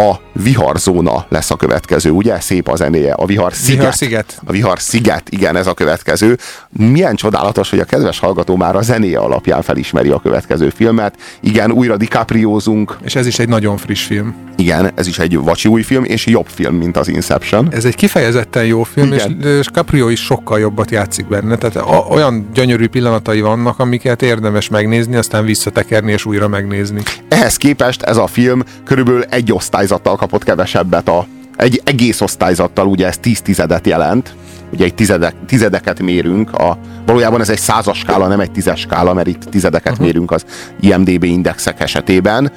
a Viharzóna lesz a következő, ugye? Szép a zenéje. A Vihar Sziget. Vihar Sziget. A Vihar Sziget, igen, ez a következő. Milyen csodálatos, hogy a kedves hallgató már a zenéje alapján felismeri a következő filmet. Igen, újra dicapriózunk. És ez is egy nagyon friss film. Igen, ez is egy vacsi új film, és jobb film, mint az Inception. Ez egy kifejezetten jó film, és, és Caprio is sokkal jobbat játszik benne. Tehát a, olyan gyönyörű pillanatai vannak, amiket érdemes megnézni, aztán visszatekerni és újra megnézni. Ehhez képest ez a film körülbelül egy osztályzattal kapott kevesebbet a egy egész osztályzattal, ugye ez tíz tizedet jelent, ugye egy tizedek, tizedeket mérünk, a, valójában ez egy százas skála, nem egy tízes skála, mert itt tizedeket uh-huh. mérünk az IMDB indexek esetében,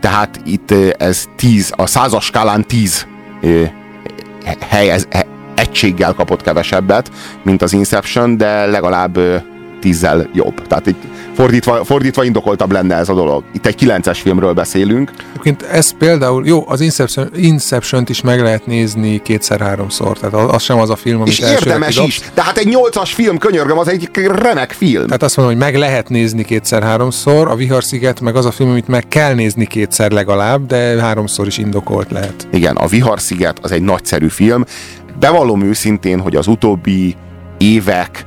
tehát itt ez tíz, a százas skálán tíz hely, ez, egységgel kapott kevesebbet, mint az Inception, de legalább tízzel jobb. Tehát itt fordítva, fordítva indokoltabb lenne ez a dolog. Itt egy kilences filmről beszélünk. Egyébként ez például, jó, az Inception, Inception-t is meg lehet nézni kétszer-háromszor, tehát az sem az a film, amit És érdemes is, de hát egy nyolcas film, könyörgöm, az egy remek film. Tehát azt mondom, hogy meg lehet nézni kétszer-háromszor, a Viharsziget meg az a film, amit meg kell nézni kétszer legalább, de háromszor is indokolt lehet. Igen, a Viharsziget az egy nagyszerű film. Bevallom őszintén, hogy az utóbbi évek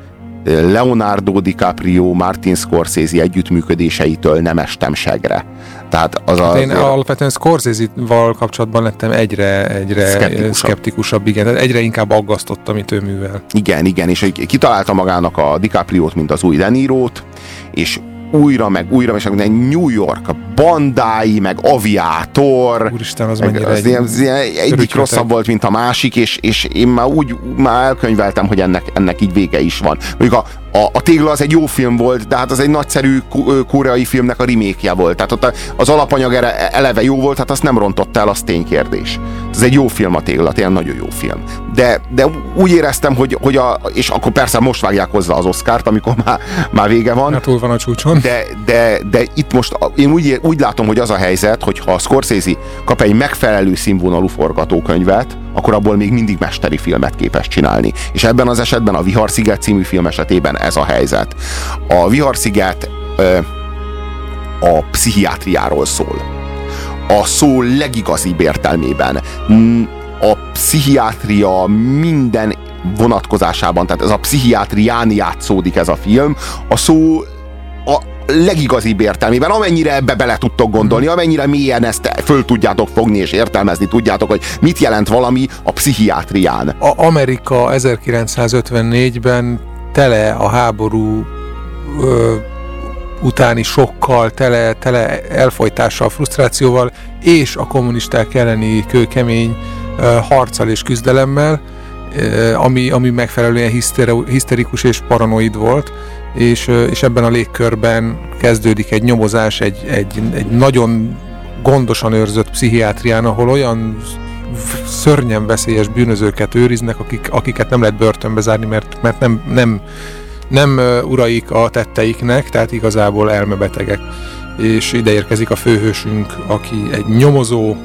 Leonardo DiCaprio, Martin Scorsese együttműködéseitől nem estem segre. Tehát az hát a, én alapvetően Scorsese-val kapcsolatban lettem egyre, egyre szkeptikusabb. szkeptikusabb, igen, tehát egyre inkább aggasztott, amit ő művel. Igen, igen, és kitalálta magának a DiCaprio-t, mint az új Deniro-t, és újra, meg újra, és meg New York, Bandai, meg Aviator. Úristen, az mennyire az egy, az egyik rosszabb volt, mint a másik, és, és én már úgy már elkönyveltem, hogy ennek, ennek így vége is van. Mondjuk a, a, a Tégla az egy jó film volt, de hát az egy nagyszerű koreai filmnek a remake volt. Tehát ott az alapanyag eleve jó volt, hát azt nem rontott el, az ténykérdés. Ez egy jó film a Tégla, tényleg nagyon jó film. De, de úgy éreztem, hogy, hogy a, és akkor persze most vágják hozzá az Oscárt, amikor már, már vége van. Hát túl van a csúcson. De, de, de itt most én úgy, úgy látom, hogy az a helyzet, hogy ha a Scorsese kap egy megfelelő színvonalú forgatókönyvet, akkor abból még mindig mesteri filmet képes csinálni. És ebben az esetben a Viharsziget című film esetében ez a helyzet. A Viharsziget ö, a pszichiátriáról szól. A szó legigazibb értelmében. A pszichiátria minden vonatkozásában, tehát ez a pszichiátrián játszódik ez a film. A szó legigazibb értelmében, amennyire ebbe bele tudtok gondolni, mhm. amennyire mélyen ezt föl tudjátok fogni és értelmezni tudjátok, hogy mit jelent valami a pszichiátrián. A Amerika 1954-ben tele a háború ö, utáni sokkal, tele, tele elfolytással, frusztrációval, és a kommunisták elleni kőkemény ö, harccal és küzdelemmel, ö, ami, ami megfelelően hiszterikus és paranoid volt, és, és ebben a légkörben kezdődik egy nyomozás egy, egy, egy nagyon gondosan őrzött pszichiátrián, ahol olyan szörnyen veszélyes bűnözőket őriznek, akik, akiket nem lehet börtönbe zárni, mert, mert nem, nem, nem uraik a tetteiknek, tehát igazából elmebetegek. És ide érkezik a főhősünk, aki egy nyomozó,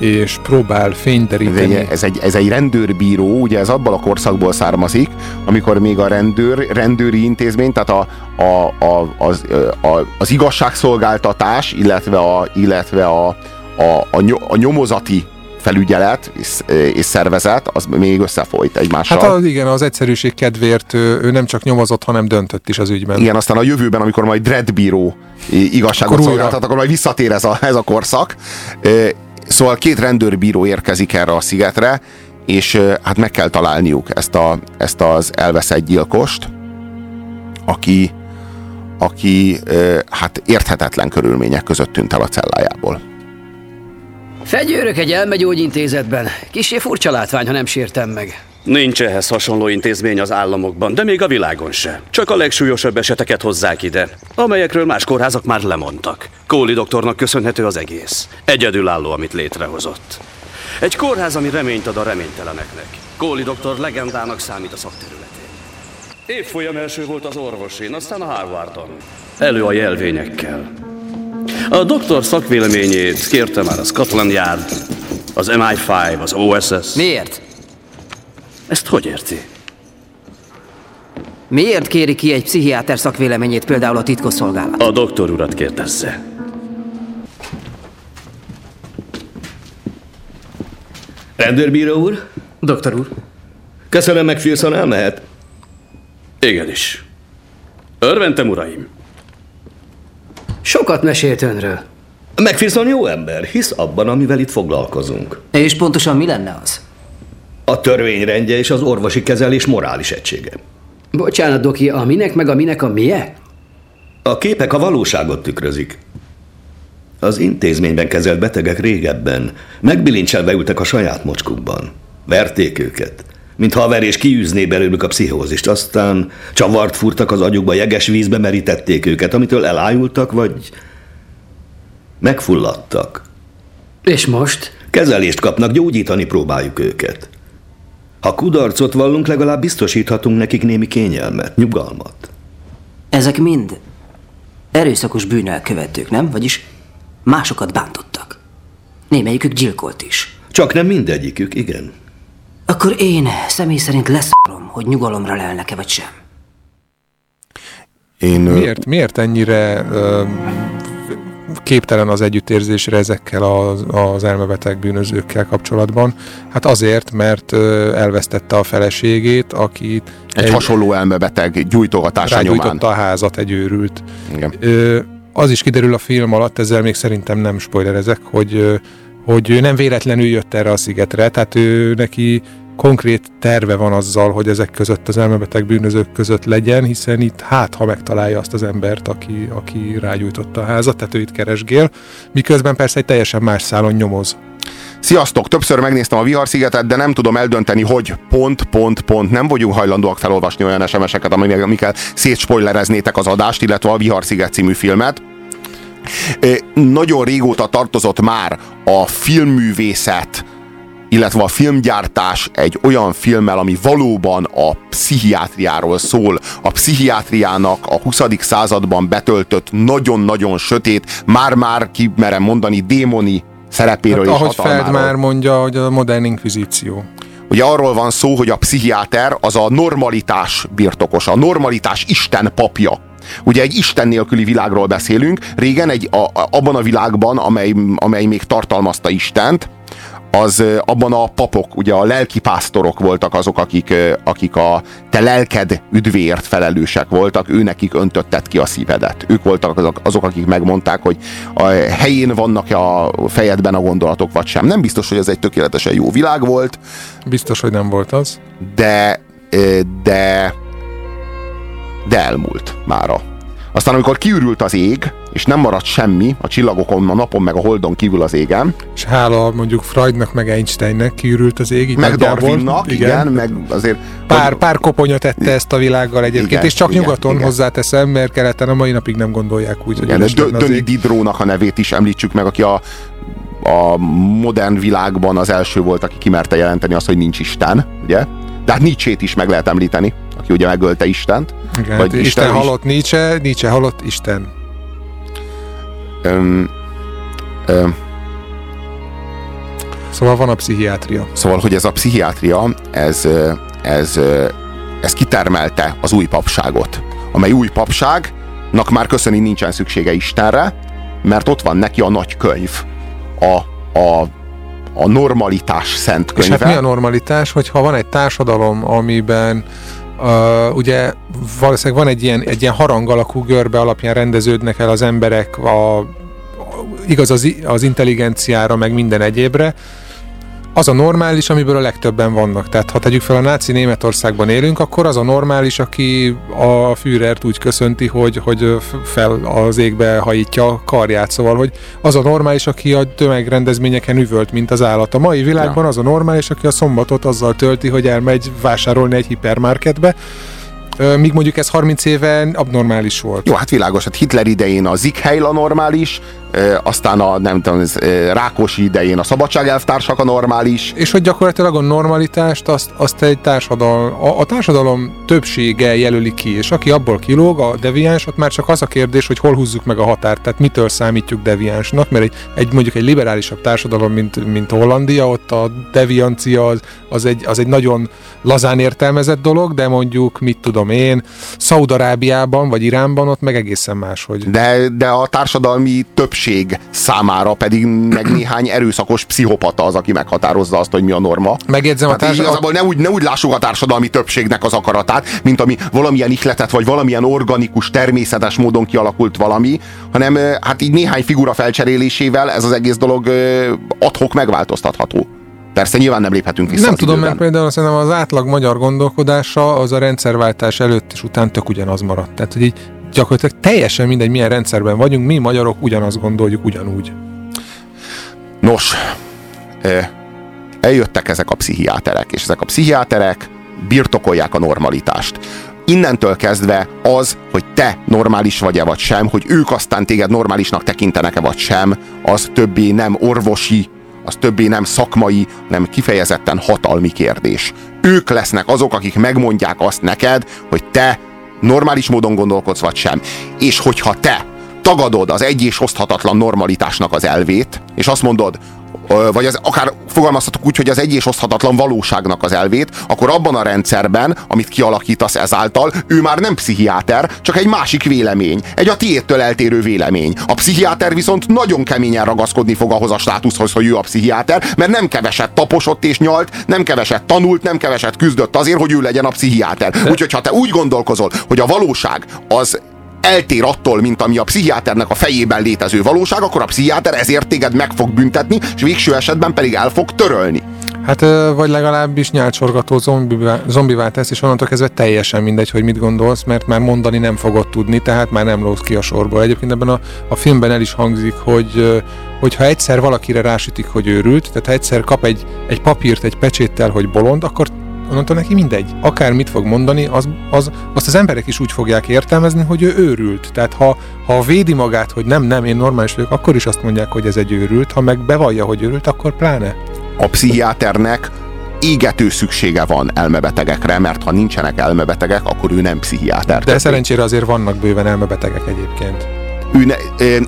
és próbál fényderíteni. Ez egy, ez, egy, ez egy rendőrbíró, ugye ez abban a korszakból származik, amikor még a rendőr, rendőri intézmény, tehát a, a, a, az, a, az igazságszolgáltatás, illetve a, illetve a, a, a, nyomozati felügyelet és, és szervezet, az még összefolyt egymással. Hát az, igen, az egyszerűség kedvéért ő, nem csak nyomozott, hanem döntött is az ügyben. Igen, aztán a jövőben, amikor majd dreadbíró igazságot szolgáltat, akkor majd visszatér ez a, ez a korszak. Szóval két rendőrbíró érkezik erre a szigetre, és hát meg kell találniuk ezt, a, ezt az elveszett gyilkost, aki, aki hát érthetetlen körülmények között tűnt el a cellájából. Fegyőrök egy elmegyógyintézetben. Kisé furcsa látvány, ha nem sértem meg. Nincs ehhez hasonló intézmény az államokban, de még a világon se. Csak a legsúlyosabb eseteket hozzák ide, amelyekről más kórházak már lemondtak. Kóli doktornak köszönhető az egész. Egyedülálló, amit létrehozott. Egy kórház, ami reményt ad a reményteleneknek. Kóli doktor legendának számít a szakterületén. Évfolyam első volt az orvosén, aztán a Harvardon. Elő a jelvényekkel. A doktor szakvéleményét kérte már a Scotland Yard, az MI5, az OSS. Miért? Ezt hogy érti? Miért kéri ki egy pszichiáter szakvéleményét például a titkosszolgálat? A doktor urat kérdezze. Rendőrbíró úr? Doktor úr. Köszönöm, McPherson elmehet. Igenis. Örventem, uraim. Sokat mesélt önről. McPherson jó ember, hisz abban, amivel itt foglalkozunk. És pontosan mi lenne az? A törvényrendje és az orvosi kezelés morális egysége. Bocsánat, Doki, a minek meg a minek a mie? A képek a valóságot tükrözik. Az intézményben kezelt betegek régebben megbilincselve ültek a saját mocskukban. Verték őket, mintha a verés kiűzné belőlük a pszichózist. Aztán csavart furtak az agyukba, jeges vízbe merítették őket, amitől elájultak, vagy megfulladtak. És most? Kezelést kapnak, gyógyítani próbáljuk őket. Ha kudarcot vallunk, legalább biztosíthatunk nekik némi kényelmet, nyugalmat. Ezek mind erőszakos bűnelkövetők, nem? Vagyis másokat bántottak. Némelyikük gyilkolt is. Csak nem mindegyikük, igen. Akkor én személy szerint leszarom, hogy nyugalomra lelnek-e vagy sem. Én, miért, miért ennyire ö, képtelen az együttérzésre ezekkel az, az elmebeteg bűnözőkkel kapcsolatban? Hát azért, mert elvesztette a feleségét, akit egy, egy hasonló elmebeteg gyújtogatása nyomán. a házat egy őrült. Igen. Ö, az is kiderül a film alatt, ezzel még szerintem nem spoilerezek, hogy, hogy ő nem véletlenül jött erre a szigetre, tehát ő neki konkrét terve van azzal, hogy ezek között az elmebeteg bűnözők között legyen, hiszen itt hát, ha megtalálja azt az embert, aki, aki rágyújtotta a házat, tehát ő itt keresgél, miközben persze egy teljesen más szálon nyomoz. Sziasztok! Többször megnéztem a Viharszigetet, de nem tudom eldönteni, hogy pont, pont, pont nem vagyunk hajlandóak felolvasni olyan SMS-eket, amikkel szétspoilereznétek az adást, illetve a Viharsziget című filmet. Nagyon régóta tartozott már a filmművészet, illetve a filmgyártás egy olyan filmmel, ami valóban a pszichiátriáról szól, a pszichiátriának a 20. században betöltött nagyon-nagyon sötét, már-már kimerem mondani démoni szerepéről hát, és ahogy Feld már mondja, hogy a modern inkvizíció. Ugye arról van szó, hogy a pszichiáter az a normalitás birtokosa, a normalitás Isten papja. Ugye egy Isten nélküli világról beszélünk, régen egy, a, a, abban a világban, amely, amely még tartalmazta Istent, az abban a papok, ugye a lelkipásztorok voltak azok, akik, akik a te lelked üdvéért felelősek voltak, ő nekik öntöttet ki a szívedet. Ők voltak azok, azok akik megmondták, hogy a helyén vannak-e a fejedben a gondolatok, vagy sem. Nem biztos, hogy ez egy tökéletesen jó világ volt. Biztos, hogy nem volt az. De, de, de elmúlt mára. Aztán amikor kiürült az ég, és nem maradt semmi a csillagokon, a napon, meg a holdon kívül az égen. És hála mondjuk Freudnak, meg Einsteinnek kiürült az ég. Meg Darwinnak, igen, igen, meg azért... Pár, pár koponya tette ezt a világgal egyébként, igen, és csak igen, nyugaton igen. hozzáteszem, mert keleten a mai napig nem gondolják úgy, igen, hogy igen, Döni Didrónak a nevét is említsük meg, aki a a modern világban az első volt, aki kimerte jelenteni azt, hogy nincs Isten, ugye? De hát Nietzsét is meg lehet említeni, aki ugye megölte Istent. Igen, vagy Isten, Isten halott Nietzsche, Nietzsche halott Isten. Öm, öm, Szóval van a pszichiátria. Szóval, hogy ez a pszichiátria, ez, ez, ez kitermelte az új papságot, amely új papságnak már köszöni nincsen szüksége Istenre, mert ott van neki a nagy könyv, a, a, a normalitás szent könyve. És hát mi a normalitás, hogyha van egy társadalom, amiben Uh, ugye valószínűleg van egy ilyen, egy ilyen harang alakú görbe alapján rendeződnek el az emberek, a, a, igaz az, az intelligenciára, meg minden egyébre, az a normális, amiből a legtöbben vannak. Tehát ha tegyük fel a náci Németországban élünk, akkor az a normális, aki a Führert úgy köszönti, hogy, hogy fel az égbe hajítja a karját. Szóval, hogy az a normális, aki a tömegrendezményeken üvölt, mint az állat. A mai világban ja. az a normális, aki a szombatot azzal tölti, hogy elmegy vásárolni egy hipermarketbe, míg mondjuk ez 30 éve abnormális volt. Jó, hát világos, hát Hitler idején a Zikhelyl normális, aztán a nem tudom, Rákosi idején a szabadságelvtársak a normális. És hogy gyakorlatilag a normalitást azt, azt egy társadalom, a, a társadalom többsége jelöli ki, és aki abból kilóg, a deviáns, ott már csak az a kérdés, hogy hol húzzuk meg a határt, tehát mitől számítjuk deviánsnak, mert egy, egy mondjuk egy liberálisabb társadalom, mint, mint Hollandia, ott a deviancia az, az, egy, az egy nagyon lazán értelmezett dolog, de mondjuk, mit tudom én, Szaudarábiában vagy Iránban ott meg egészen más, hogy... De, de a társadalmi többség többség számára pedig meg néhány erőszakos pszichopata az, aki meghatározza azt, hogy mi a norma. Megjegyzem a Tehát társadalom... igazából ne úgy, ne úgy lássuk a társadalmi többségnek az akaratát, mint ami valamilyen ihletet, vagy valamilyen organikus, természetes módon kialakult valami, hanem hát így néhány figura felcserélésével ez az egész dolog adhok megváltoztatható. Persze nyilván nem léphetünk vissza Nem tudom, időben. mert például szerintem az átlag magyar gondolkodása az a rendszerváltás előtt és után tök ugyanaz maradt. Tehát, hogy így gyakorlatilag teljesen mindegy, milyen rendszerben vagyunk, mi magyarok ugyanazt gondoljuk ugyanúgy. Nos, eljöttek ezek a pszichiáterek, és ezek a pszichiáterek birtokolják a normalitást. Innentől kezdve az, hogy te normális vagy-e vagy sem, hogy ők aztán téged normálisnak tekintenek-e vagy sem, az többé nem orvosi, az többé nem szakmai, hanem kifejezetten hatalmi kérdés. Ők lesznek azok, akik megmondják azt neked, hogy te normális módon gondolkodsz vagy sem. És hogyha te tagadod az egy és oszthatatlan normalitásnak az elvét, és azt mondod, vagy az, akár fogalmazhatok úgy, hogy az egy és oszthatatlan valóságnak az elvét, akkor abban a rendszerben, amit kialakítasz ezáltal, ő már nem pszichiáter, csak egy másik vélemény, egy a tiédtől eltérő vélemény. A pszichiáter viszont nagyon keményen ragaszkodni fog ahhoz a státuszhoz, hogy ő a pszichiáter, mert nem keveset taposott és nyalt, nem keveset tanult, nem keveset küzdött azért, hogy ő legyen a pszichiáter. Úgyhogy ha te úgy gondolkozol, hogy a valóság az eltér attól, mint ami a pszichiáternek a fejében létező valóság, akkor a pszichiáter ezért téged meg fog büntetni, és végső esetben pedig el fog törölni. Hát vagy legalábbis nyálcsorgató zombivá, zombivá tesz, és onnantól kezdve teljesen mindegy, hogy mit gondolsz, mert már mondani nem fogod tudni, tehát már nem lósz ki a sorból. Egyébként ebben a, a filmben el is hangzik, hogy hogyha egyszer valakire rásütik, hogy őrült, tehát ha egyszer kap egy, egy papírt egy pecséttel, hogy bolond, akkor onnantól neki mindegy. Akár mit fog mondani, az, az, azt az emberek is úgy fogják értelmezni, hogy ő őrült. Tehát ha, ha védi magát, hogy nem, nem, én normális vagyok, akkor is azt mondják, hogy ez egy őrült. Ha meg bevallja, hogy őrült, akkor pláne. A pszichiáternek égető szüksége van elmebetegekre, mert ha nincsenek elmebetegek, akkor ő nem pszichiáter. De szerencsére azért vannak bőven elmebetegek egyébként. Ő ne,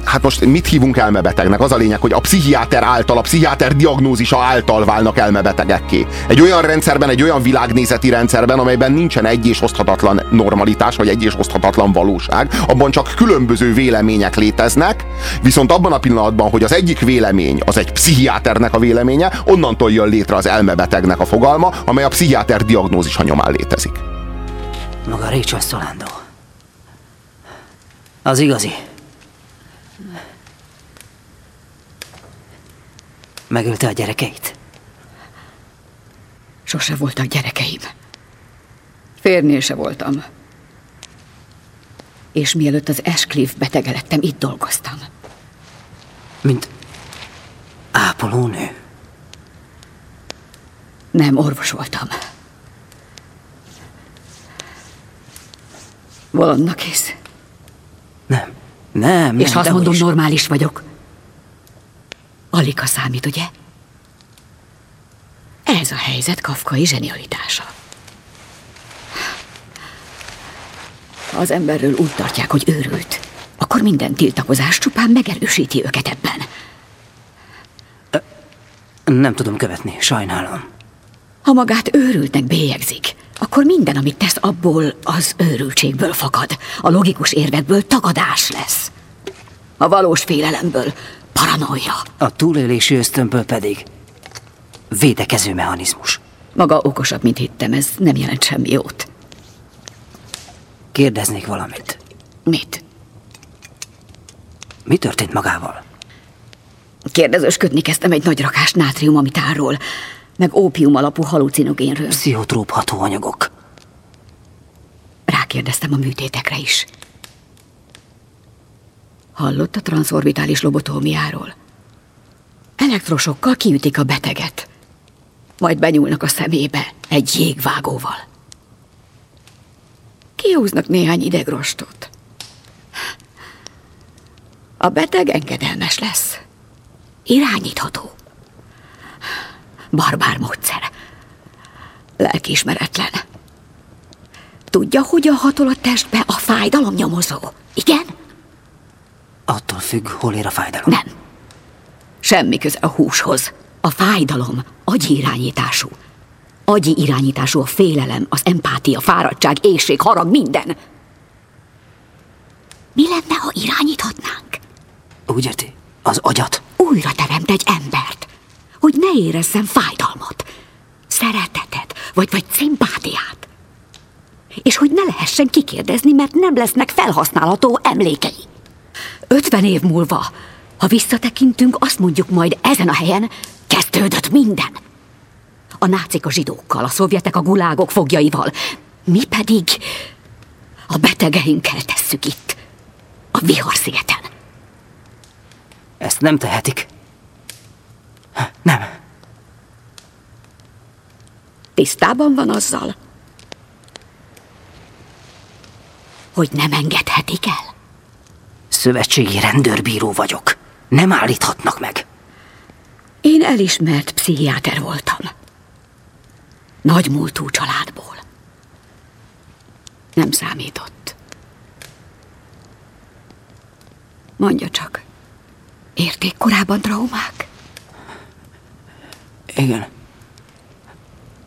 hát most mit hívunk elmebetegnek? Az a lényeg, hogy a pszichiáter által, a pszichiáter diagnózisa által válnak elmebetegekké. Egy olyan rendszerben, egy olyan világnézeti rendszerben, amelyben nincsen egy és oszthatatlan normalitás, vagy egy és oszthatatlan valóság, abban csak különböző vélemények léteznek, viszont abban a pillanatban, hogy az egyik vélemény az egy pszichiáternek a véleménye, onnantól jön létre az elmebetegnek a fogalma, amely a pszichiáter diagnózisa nyomán létezik. Maga Rachel Szolando. Az igazi. Megölte a gyerekeit? Sose voltak gyerekeim. Férnél se voltam. És mielőtt az Ashcliff betege lettem, itt dolgoztam. Mint ápolónő? Nem, orvos voltam. Bolondnak hisz. Nem. Nem, És nem, azt mondom, is. normális vagyok. Alig a számít, ugye? Ez a helyzet kafkai zsenialitása. Ha az emberről úgy tartják, hogy őrült, akkor minden tiltakozás csupán megerősíti őket ebben. Nem tudom követni, sajnálom. Ha magát őrültnek bélyegzik, akkor minden, amit tesz abból, az őrültségből fakad. A logikus érvekből tagadás lesz. A valós félelemből paranoia. A túlélési ösztönből pedig védekező mechanizmus. Maga okosabb, mint hittem, ez nem jelent semmi jót. Kérdeznék valamit. Mit? Mi történt magával? Kérdezősködni kezdtem egy nagy rakás nátrium amitárról, meg ópium alapú halucinogénről. Pszichotróp hatóanyagok. Rákérdeztem a műtétekre is. Hallott a transzorbitális lobotómiáról? Elektrosokkal kiütik a beteget. Majd benyúlnak a szemébe egy jégvágóval. Kihúznak néhány idegrostot. A beteg engedelmes lesz. Irányítható. Barbár módszer. Lelkiismeretlen. Tudja, hogyan hatol a testbe a fájdalomnyomozó? Igen? Függ, hol ér a fájdalom. Nem. Semmi köze a húshoz. A fájdalom agyi irányítású. Agyi irányítású a félelem, az empátia, fáradtság, éjség, harag, minden. Mi lenne, ha irányíthatnánk? Úgy érti? Az agyat? Újra teremt egy embert, hogy ne érezzen fájdalmat, szeretetet, vagy, vagy szimpátiát. És hogy ne lehessen kikérdezni, mert nem lesznek felhasználható emlékei. Ötven év múlva, ha visszatekintünk, azt mondjuk majd ezen a helyen kezdődött minden. A nácik a zsidókkal, a szovjetek a gulágok fogjaival. Mi pedig a betegeinkkel tesszük itt, a Viharszigeten. Ezt nem tehetik. Nem. Tisztában van azzal, hogy nem engedhetik el. Szövetségi rendőrbíró vagyok. Nem állíthatnak meg. Én elismert pszichiáter voltam. Nagy múltú családból. Nem számított. Mondja csak, érték korábban traumák? Igen.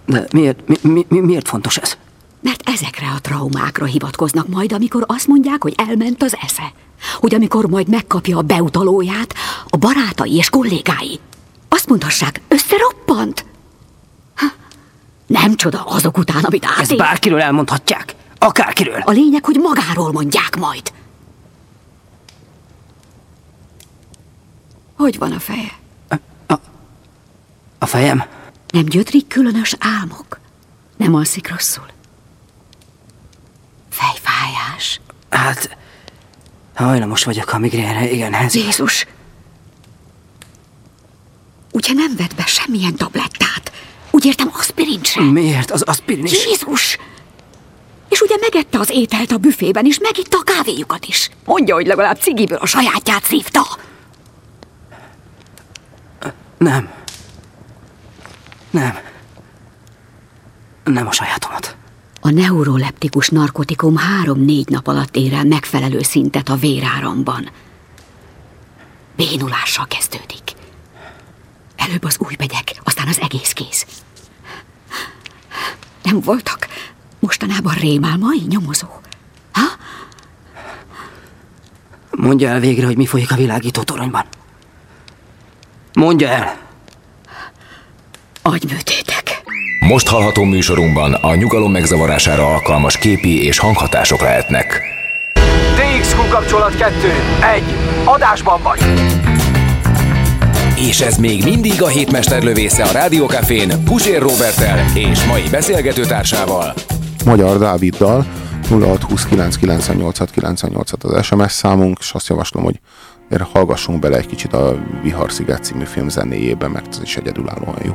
De miért, mi, mi, mi, miért fontos ez? Mert ezekre a traumákra hivatkoznak majd, amikor azt mondják, hogy elment az esze. Hogy amikor majd megkapja a beutalóját, a barátai és kollégái. Azt mondhassák, összeroppant. Ha, nem csoda azok után, amit Ezt átél. bárkiről elmondhatják. Akárkiről. A lényeg, hogy magáról mondják majd. Hogy van a feje? A fejem? Nem gyötrik különös álmok? Nem alszik rosszul? Fejfájás. Hát, hajlamos vagyok a migrénre, igen, ez... Jézus! Ugye nem vett be semmilyen tablettát? Úgy értem, aspirin sem. Miért? Az aspirin is... Jézus! És ugye megette az ételt a büfében, és megitta a kávéjukat is. Mondja, hogy legalább cigiből a sajátját szívta. Nem. Nem. Nem a sajátomat. A neuroleptikus narkotikum három-négy nap alatt ér el megfelelő szintet a véráramban. Bénulással kezdődik. Előbb az új begyek, aztán az egész kéz. Nem voltak mostanában rémálmai nyomozó? Ha? Mondja el végre, hogy mi folyik a világító toronyban. Mondja el! Agyműtétek. Most hallható műsorunkban a nyugalom megzavarására alkalmas képi és hanghatások lehetnek. DXQ kapcsolat 2. 1. Adásban vagy. És ez még mindig a hétmester lövésze a Rádiókafén Pusér Robertel és mai beszélgetőtársával. Magyar Dáviddal 0629986998 az SMS számunk, és azt javaslom, hogy erre hallgassunk bele egy kicsit a Vihar Sziget című film zenéjébe, mert ez is egyedülállóan jó.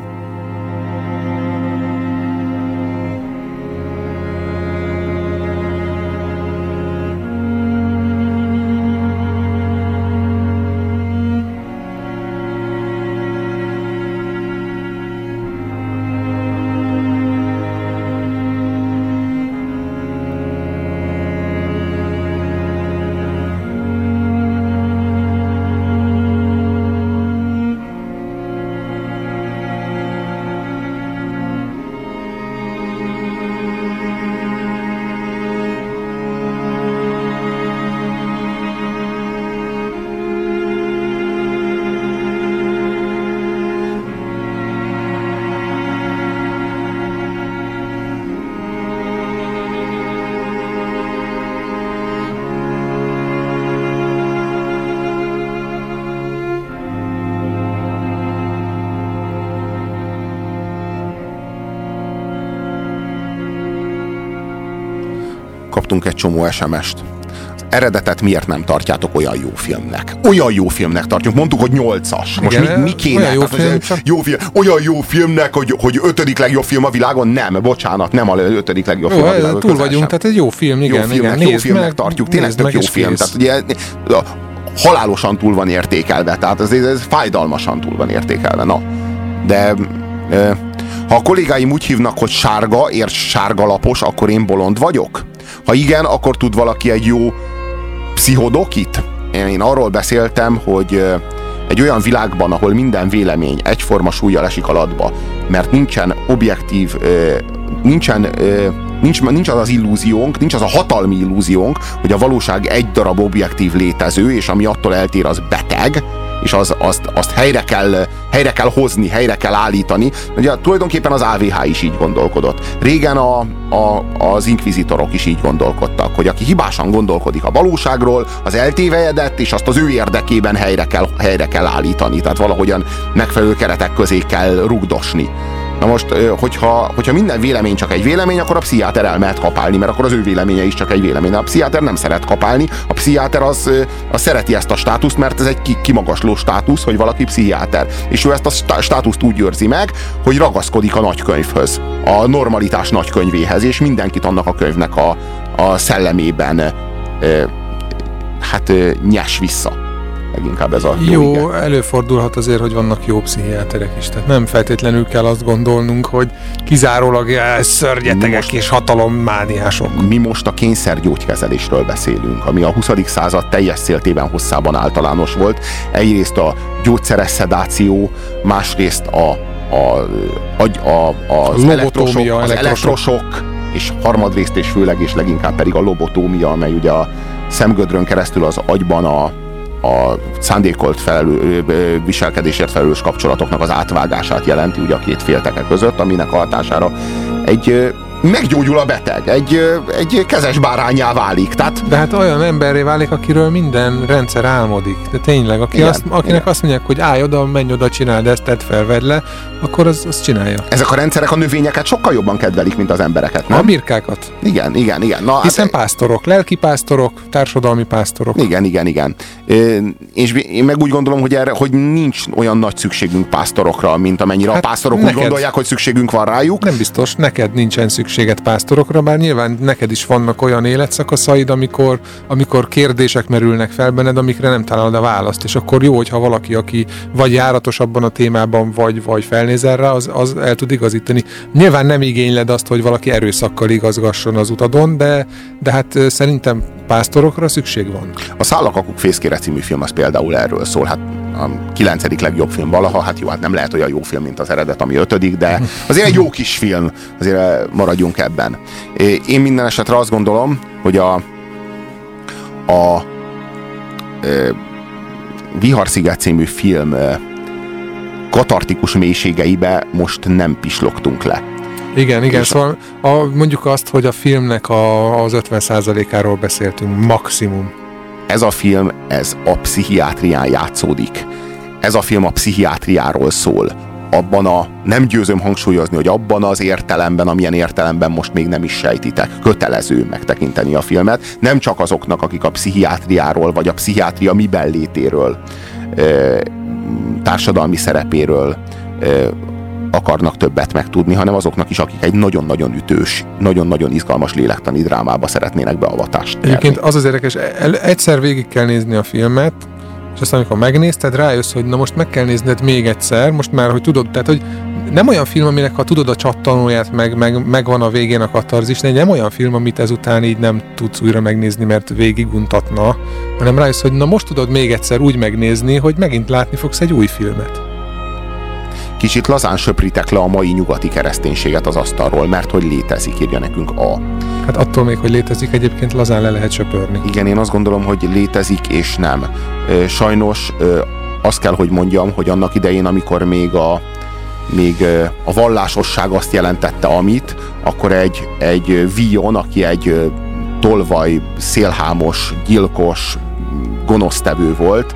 Kaptunk egy csomó SMS-t. Az eredetet miért nem tartjátok olyan jó filmnek? Olyan jó filmnek tartjuk. Mondtuk, hogy nyolcas. Most Igen, mi, mi kéne? olyan jó Tehát, film, csak- jó film, olyan jó filmnek, hogy, hogy ötödik legjobb film a világon? Nem, bocsánat, nem a ötödik legjobb film a Jó, világon. túl vagyunk, sem. tehát egy jó film, igen, jó filmnek, igen. jó nézd filmnek meg, tartjuk, tényleg tök jó film. félsz. Tehát ugye halálosan túl van értékelve, tehát ez, ez fájdalmasan túl van értékelve. Na, de ha a kollégáim úgy hívnak, hogy sárga, érts sárga lapos, akkor én bolond vagyok? Ha igen, akkor tud valaki egy jó pszichodokit? Én, arról beszéltem, hogy egy olyan világban, ahol minden vélemény egyforma súlyjal esik alatba, mert nincsen objektív, nincsen, nincs, nincs az az illúziónk, nincs az a hatalmi illúziónk, hogy a valóság egy darab objektív létező, és ami attól eltér, az beteg, és az, azt, azt helyre, kell, helyre kell hozni, helyre kell állítani. Ugye tulajdonképpen az AVH is így gondolkodott. Régen a, a, az inkvizitorok is így gondolkodtak, hogy aki hibásan gondolkodik a valóságról, az eltévejedett, és azt az ő érdekében helyre kell, helyre kell állítani. Tehát valahogyan megfelelő keretek közé kell rugdosni. Na most, hogyha, hogyha minden vélemény csak egy vélemény, akkor a pszichiáter elmehet kapálni, mert akkor az ő véleménye is csak egy vélemény. A pszichiáter nem szeret kapálni, a pszichiáter az, az szereti ezt a státuszt, mert ez egy kimagasló státusz, hogy valaki pszichiáter. És ő ezt a státuszt úgy őrzi meg, hogy ragaszkodik a nagykönyvhöz, a normalitás nagykönyvéhez, és mindenkit annak a könyvnek a, a szellemében hát nyes vissza leginkább ez a jó, jó ige. előfordulhat azért, hogy vannak jó pszichiáterek is, tehát nem feltétlenül kell azt gondolnunk, hogy kizárólag szörnyetegek most, és hatalommániások. Mi most a kényszergyógykezelésről beszélünk, ami a 20. század teljes széltében hosszában általános volt. Egyrészt a gyógyszeres szedáció, másrészt a, a, a, a, az, elektrosok, az elektrosok, és harmadrészt és főleg és leginkább pedig a lobotómia, amely ugye a szemgödrön keresztül az agyban a, a szándékolt felelő, viselkedésért felelős kapcsolatoknak az átvágását jelenti ugye a két félteke között, aminek hatására egy meggyógyul a beteg, egy, egy kezes bárányá válik. Tehát... De hát olyan emberré válik, akiről minden rendszer álmodik. De tényleg, aki igen, azt, akinek igen. azt mondják, hogy állj oda, menj oda, csináld ezt, tedd fel, vedd le, akkor az, az csinálja. Ezek a rendszerek a növényeket sokkal jobban kedvelik, mint az embereket, nem? A birkákat. Igen, igen, igen. Na, Hiszen hát, pásztorok, lelki pásztorok, társadalmi pásztorok. Igen, igen, igen. És én meg úgy gondolom, hogy erre, hogy nincs olyan nagy szükségünk pásztorokra, mint amennyire hát a pásztorok neked, úgy gondolják, hogy szükségünk van rájuk. Nem biztos, neked nincsen szükséged pásztorokra, bár nyilván neked is vannak olyan életszakaszaid, amikor, amikor kérdések merülnek fel benned, amikre nem találod a választ, és akkor jó, hogyha valaki, aki vagy járatos abban a témában, vagy, vagy felnéz erre, az, az el tud igazítani. Nyilván nem igényled azt, hogy valaki erőszakkal igazgasson az utadon, de, de hát szerintem pásztorokra szükség van. A Szállakakuk fészkére című film az például erről szól. Hát a kilencedik legjobb film valaha, hát jó, hát nem lehet olyan jó film, mint az eredet, ami ötödik, de azért egy jó kis film, azért maradjunk ebben. Én minden esetre azt gondolom, hogy a, a Viharsziget című film katartikus mélységeibe most nem pislogtunk le. Igen, igen, szóval a, mondjuk azt, hogy a filmnek a, az 50%-áról beszéltünk, maximum. Ez a film, ez a pszichiátrián játszódik. Ez a film a pszichiátriáról szól. Abban a, nem győzöm hangsúlyozni, hogy abban az értelemben, amilyen értelemben most még nem is sejtitek, kötelező megtekinteni a filmet, nem csak azoknak, akik a pszichiátriáról, vagy a pszichiátria miben létéről, társadalmi szerepéről, akarnak többet megtudni, hanem azoknak is, akik egy nagyon-nagyon ütős, nagyon-nagyon izgalmas lélektani drámába szeretnének beavatást. Nyerni. Egyébként az az érdekes, egyszer végig kell nézni a filmet, és aztán amikor megnézted, rájössz, hogy na most meg kell nézned még egyszer, most már, hogy tudod, tehát, hogy nem olyan film, aminek ha tudod a csattanóját, meg, meg, meg van a végén a katarzis, nem olyan film, amit ezután így nem tudsz újra megnézni, mert végiguntatna, hanem rájössz, hogy na most tudod még egyszer úgy megnézni, hogy megint látni fogsz egy új filmet. Kicsit lazán söpritek le a mai nyugati kereszténységet az asztalról, mert hogy létezik, írja nekünk a. Hát attól még, hogy létezik, egyébként lazán le lehet söpörni. Igen, én azt gondolom, hogy létezik és nem. Sajnos azt kell, hogy mondjam, hogy annak idején, amikor még a, még a vallásosság azt jelentette, amit, akkor egy, egy Vion, aki egy tolvaj, szélhámos, gyilkos, gonosztevő volt,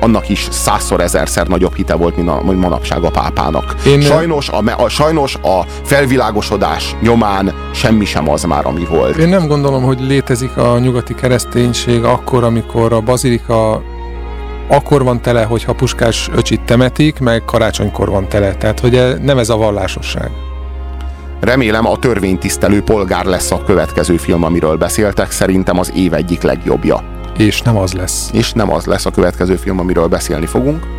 annak is százszor, ezerszer nagyobb hite volt, mint a manapság a pápának. Én... Sajnos, a, a, sajnos a felvilágosodás nyomán semmi sem az már, ami volt. Én nem gondolom, hogy létezik a nyugati kereszténység akkor, amikor a bazilika akkor van tele, hogyha puskás öcsit temetik, meg karácsonykor van tele. Tehát, hogy nem ez a vallásosság. Remélem a törvénytisztelő polgár lesz a következő film, amiről beszéltek. Szerintem az év egyik legjobbja. És nem az lesz. És nem az lesz a következő film, amiről beszélni fogunk.